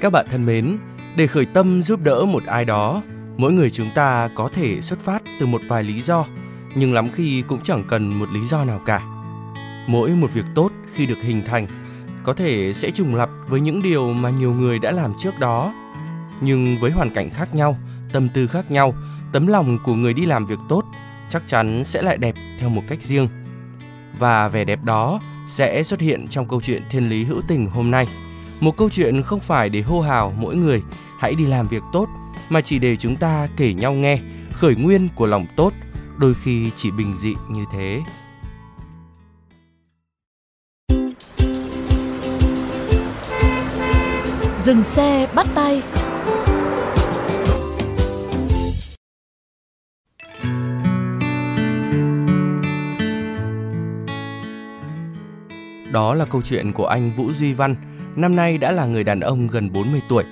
Các bạn thân mến, để khởi tâm giúp đỡ một ai đó, mỗi người chúng ta có thể xuất phát từ một vài lý do, nhưng lắm khi cũng chẳng cần một lý do nào cả. Mỗi một việc tốt khi được hình thành có thể sẽ trùng lặp với những điều mà nhiều người đã làm trước đó, nhưng với hoàn cảnh khác nhau, tâm tư khác nhau, tấm lòng của người đi làm việc tốt chắc chắn sẽ lại đẹp theo một cách riêng. Và vẻ đẹp đó sẽ xuất hiện trong câu chuyện thiên lý hữu tình hôm nay. Một câu chuyện không phải để hô hào mỗi người hãy đi làm việc tốt mà chỉ để chúng ta kể nhau nghe khởi nguyên của lòng tốt đôi khi chỉ bình dị như thế. Dừng xe bắt tay Đó là câu chuyện của anh Vũ Duy Văn, năm nay đã là người đàn ông gần 40 tuổi.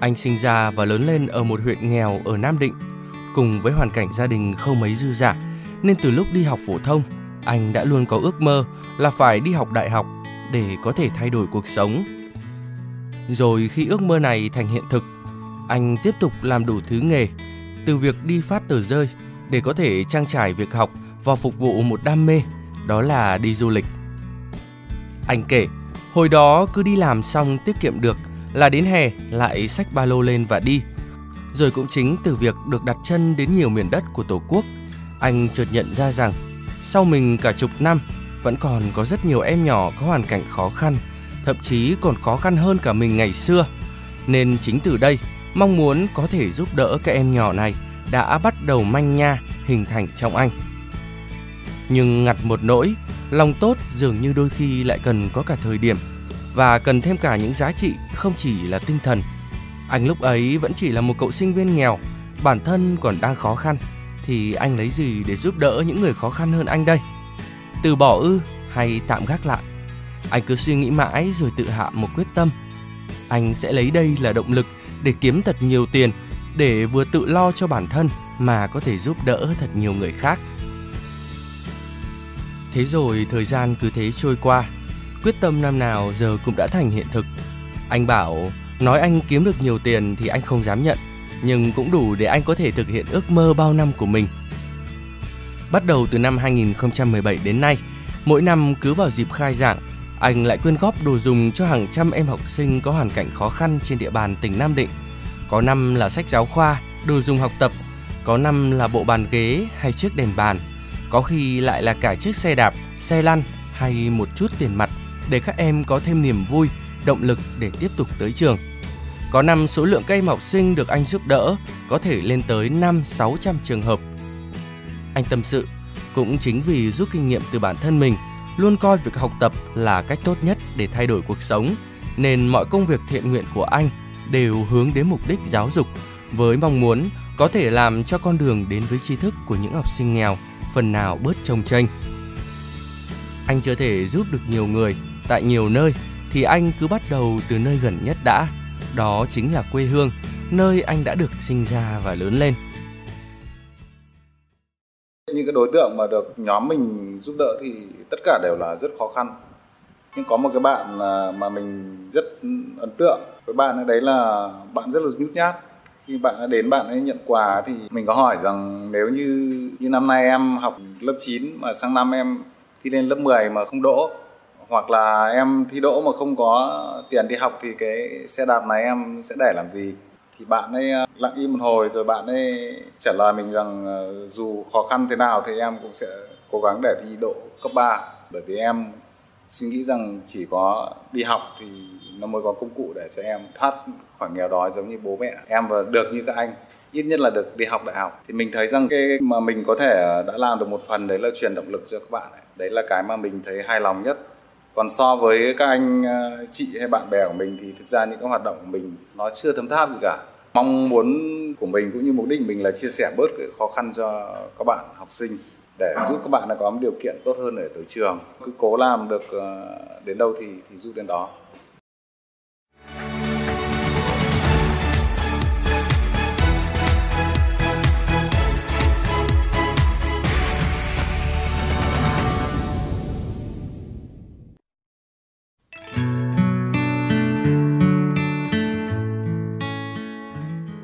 Anh sinh ra và lớn lên ở một huyện nghèo ở Nam Định. Cùng với hoàn cảnh gia đình không mấy dư giả, nên từ lúc đi học phổ thông, anh đã luôn có ước mơ là phải đi học đại học để có thể thay đổi cuộc sống. Rồi khi ước mơ này thành hiện thực, anh tiếp tục làm đủ thứ nghề, từ việc đi phát tờ rơi để có thể trang trải việc học và phục vụ một đam mê, đó là đi du lịch. Anh kể, hồi đó cứ đi làm xong tiết kiệm được là đến hè lại xách ba lô lên và đi. Rồi cũng chính từ việc được đặt chân đến nhiều miền đất của Tổ quốc, anh chợt nhận ra rằng sau mình cả chục năm vẫn còn có rất nhiều em nhỏ có hoàn cảnh khó khăn, thậm chí còn khó khăn hơn cả mình ngày xưa. Nên chính từ đây, mong muốn có thể giúp đỡ các em nhỏ này đã bắt đầu manh nha hình thành trong anh. Nhưng ngặt một nỗi, lòng tốt dường như đôi khi lại cần có cả thời điểm và cần thêm cả những giá trị không chỉ là tinh thần. Anh lúc ấy vẫn chỉ là một cậu sinh viên nghèo, bản thân còn đang khó khăn thì anh lấy gì để giúp đỡ những người khó khăn hơn anh đây? Từ bỏ ư hay tạm gác lại? Anh cứ suy nghĩ mãi rồi tự hạ một quyết tâm. Anh sẽ lấy đây là động lực để kiếm thật nhiều tiền để vừa tự lo cho bản thân mà có thể giúp đỡ thật nhiều người khác. Thế rồi thời gian cứ thế trôi qua, quyết tâm năm nào giờ cũng đã thành hiện thực. Anh bảo nói anh kiếm được nhiều tiền thì anh không dám nhận, nhưng cũng đủ để anh có thể thực hiện ước mơ bao năm của mình. Bắt đầu từ năm 2017 đến nay, mỗi năm cứ vào dịp khai giảng, anh lại quyên góp đồ dùng cho hàng trăm em học sinh có hoàn cảnh khó khăn trên địa bàn tỉnh Nam Định. Có năm là sách giáo khoa, đồ dùng học tập, có năm là bộ bàn ghế hay chiếc đèn bàn, có khi lại là cả chiếc xe đạp, xe lăn hay một chút tiền mặt để các em có thêm niềm vui, động lực để tiếp tục tới trường. Có năm số lượng các em học sinh được anh giúp đỡ có thể lên tới 5-600 trường hợp. Anh tâm sự, cũng chính vì rút kinh nghiệm từ bản thân mình, luôn coi việc học tập là cách tốt nhất để thay đổi cuộc sống, nên mọi công việc thiện nguyện của anh đều hướng đến mục đích giáo dục với mong muốn có thể làm cho con đường đến với tri thức của những học sinh nghèo phần nào bớt trông tranh Anh chưa thể giúp được nhiều người. Tại nhiều nơi thì anh cứ bắt đầu từ nơi gần nhất đã, đó chính là quê hương, nơi anh đã được sinh ra và lớn lên. những cái đối tượng mà được nhóm mình giúp đỡ thì tất cả đều là rất khó khăn. Nhưng có một cái bạn à, mà mình rất ấn tượng với bạn ấy đấy là bạn rất là nhút nhát khi bạn đến bạn ấy nhận quà thì mình có hỏi rằng nếu như như năm nay em học lớp 9 mà sang năm em thi lên lớp 10 mà không đỗ, hoặc là em thi đỗ mà không có tiền đi học thì cái xe đạp này em sẽ để làm gì? Thì bạn ấy à, lặng im một hồi rồi bạn ấy trả lời mình rằng ờ, dù khó khăn thế nào thì em cũng sẽ cố gắng để thi đỗ cấp 3 bởi vì em suy nghĩ rằng chỉ có đi học thì nó mới có công cụ để cho em thoát khỏi nghèo đói giống như bố mẹ. Em và được như các anh, ít nhất là được đi học đại học. Thì mình thấy rằng cái mà mình có thể ờ, đã làm được một phần đấy là truyền động lực cho các bạn ấy. đấy là cái mà mình thấy hài lòng nhất. Còn so với các anh ờ, chị hay bạn bè của mình thì thực ra những cái hoạt động của mình nó chưa thấm tháp gì cả. Mong muốn của mình cũng như mục đích của mình là chia sẻ bớt cái khó khăn cho các bạn học sinh để giúp các bạn là có một điều kiện tốt hơn ở tới trường. Cứ cố làm được ờ, đến đâu thì thì giúp đến đó.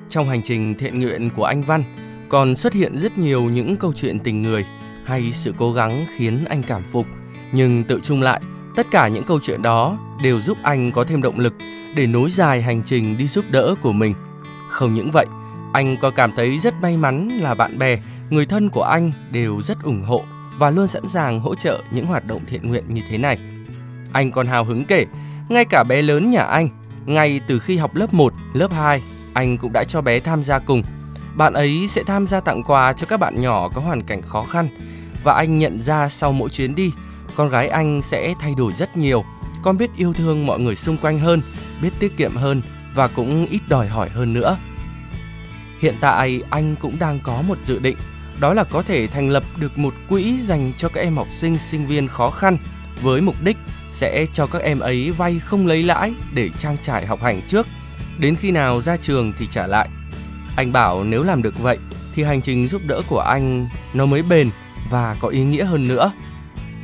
Trong hành trình thiện nguyện của anh Văn còn xuất hiện rất nhiều những câu chuyện tình người hay sự cố gắng khiến anh cảm phục. Nhưng tự chung lại, tất cả những câu chuyện đó đều giúp anh có thêm động lực để nối dài hành trình đi giúp đỡ của mình. Không những vậy, anh có cảm thấy rất may mắn là bạn bè, người thân của anh đều rất ủng hộ và luôn sẵn sàng hỗ trợ những hoạt động thiện nguyện như thế này. Anh còn hào hứng kể, ngay cả bé lớn nhà anh, ngay từ khi học lớp 1, lớp 2 anh cũng đã cho bé tham gia cùng. Bạn ấy sẽ tham gia tặng quà cho các bạn nhỏ có hoàn cảnh khó khăn và anh nhận ra sau mỗi chuyến đi, con gái anh sẽ thay đổi rất nhiều. Con biết yêu thương mọi người xung quanh hơn, biết tiết kiệm hơn và cũng ít đòi hỏi hơn nữa. Hiện tại anh cũng đang có một dự định, đó là có thể thành lập được một quỹ dành cho các em học sinh sinh viên khó khăn với mục đích sẽ cho các em ấy vay không lấy lãi để trang trải học hành trước Đến khi nào ra trường thì trả lại. Anh bảo nếu làm được vậy thì hành trình giúp đỡ của anh nó mới bền và có ý nghĩa hơn nữa.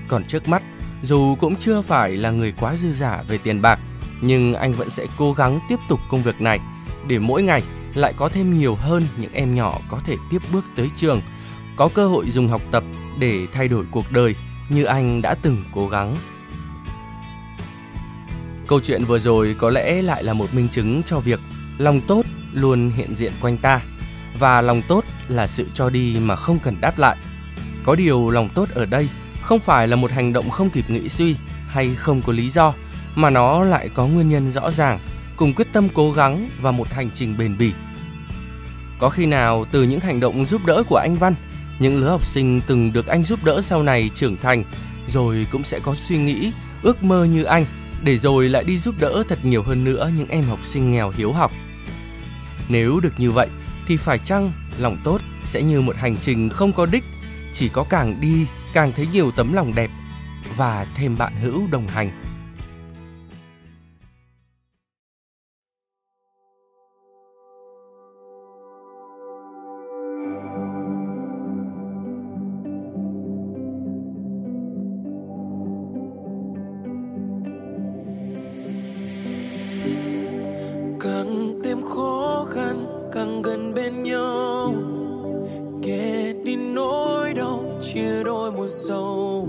Còn trước mắt, dù cũng chưa phải là người quá dư giả về tiền bạc, nhưng anh vẫn sẽ cố gắng tiếp tục công việc này để mỗi ngày lại có thêm nhiều hơn những em nhỏ có thể tiếp bước tới trường, có cơ hội dùng học tập để thay đổi cuộc đời như anh đã từng cố gắng. Câu chuyện vừa rồi có lẽ lại là một minh chứng cho việc lòng tốt luôn hiện diện quanh ta và lòng tốt là sự cho đi mà không cần đáp lại. Có điều lòng tốt ở đây không phải là một hành động không kịp nghĩ suy hay không có lý do mà nó lại có nguyên nhân rõ ràng cùng quyết tâm cố gắng và một hành trình bền bỉ. Có khi nào từ những hành động giúp đỡ của anh Văn, những lứa học sinh từng được anh giúp đỡ sau này trưởng thành rồi cũng sẽ có suy nghĩ, ước mơ như anh để rồi lại đi giúp đỡ thật nhiều hơn nữa những em học sinh nghèo hiếu học. Nếu được như vậy thì phải chăng lòng tốt sẽ như một hành trình không có đích, chỉ có càng đi càng thấy nhiều tấm lòng đẹp và thêm bạn hữu đồng hành. càng thêm khó khăn càng gần bên nhau. Kể đi nỗi đau, chia đôi một sầu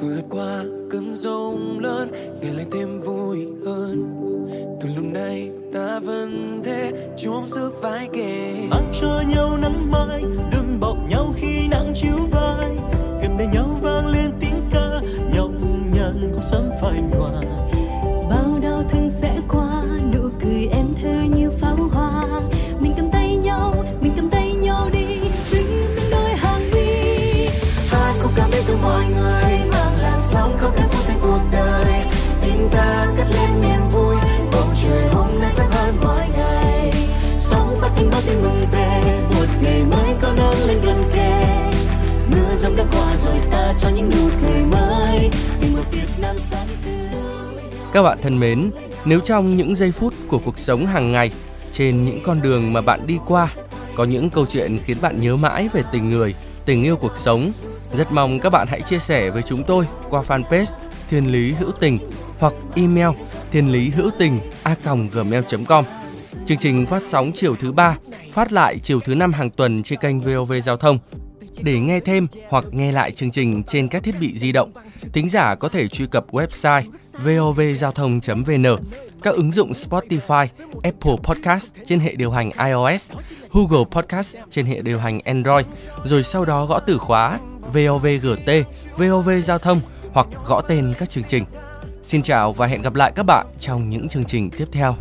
vượt qua cơn rông lớn, ngày lại thêm vui hơn. Từ lúc này ta vẫn thế chúng giữ vai kề. Mang cho nhau nắng mai đừng bọc nhau khi Các bạn thân mến, nếu trong những giây phút của cuộc sống hàng ngày, trên những con đường mà bạn đi qua, có những câu chuyện khiến bạn nhớ mãi về tình người, tình yêu cuộc sống, rất mong các bạn hãy chia sẻ với chúng tôi qua fanpage Thiên Lý Hữu Tình hoặc email thiên lý hữu tình a gmail.com. Chương trình phát sóng chiều thứ ba, phát lại chiều thứ năm hàng tuần trên kênh VOV Giao thông. Để nghe thêm hoặc nghe lại chương trình trên các thiết bị di động, thính giả có thể truy cập website vovgiao thông.vn, các ứng dụng Spotify, Apple Podcast trên hệ điều hành iOS, Google Podcast trên hệ điều hành Android, rồi sau đó gõ từ khóa VOVGT, VOV Giao thông hoặc gõ tên các chương trình. Xin chào và hẹn gặp lại các bạn trong những chương trình tiếp theo.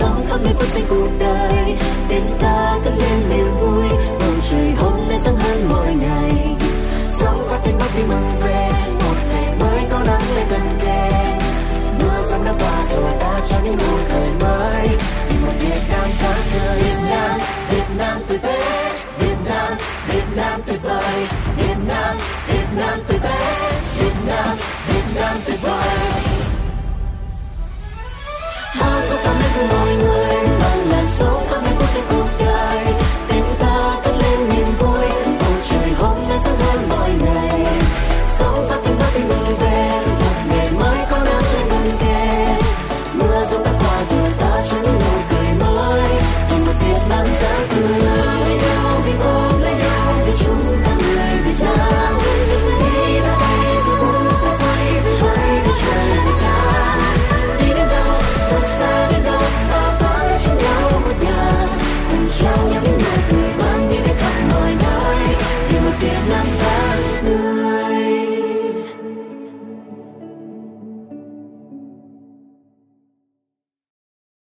Sóng khắp nơi phút giây cuộc đời. Tiếng ta cất lên niềm vui, bầu trời hôm nay sáng hơn mọi ngày. Sống phát tiếng bắt tim mừng về, một ngày mới có nắng lên gần kề. Mưa giăng đã qua rồi ta cho những nụ cười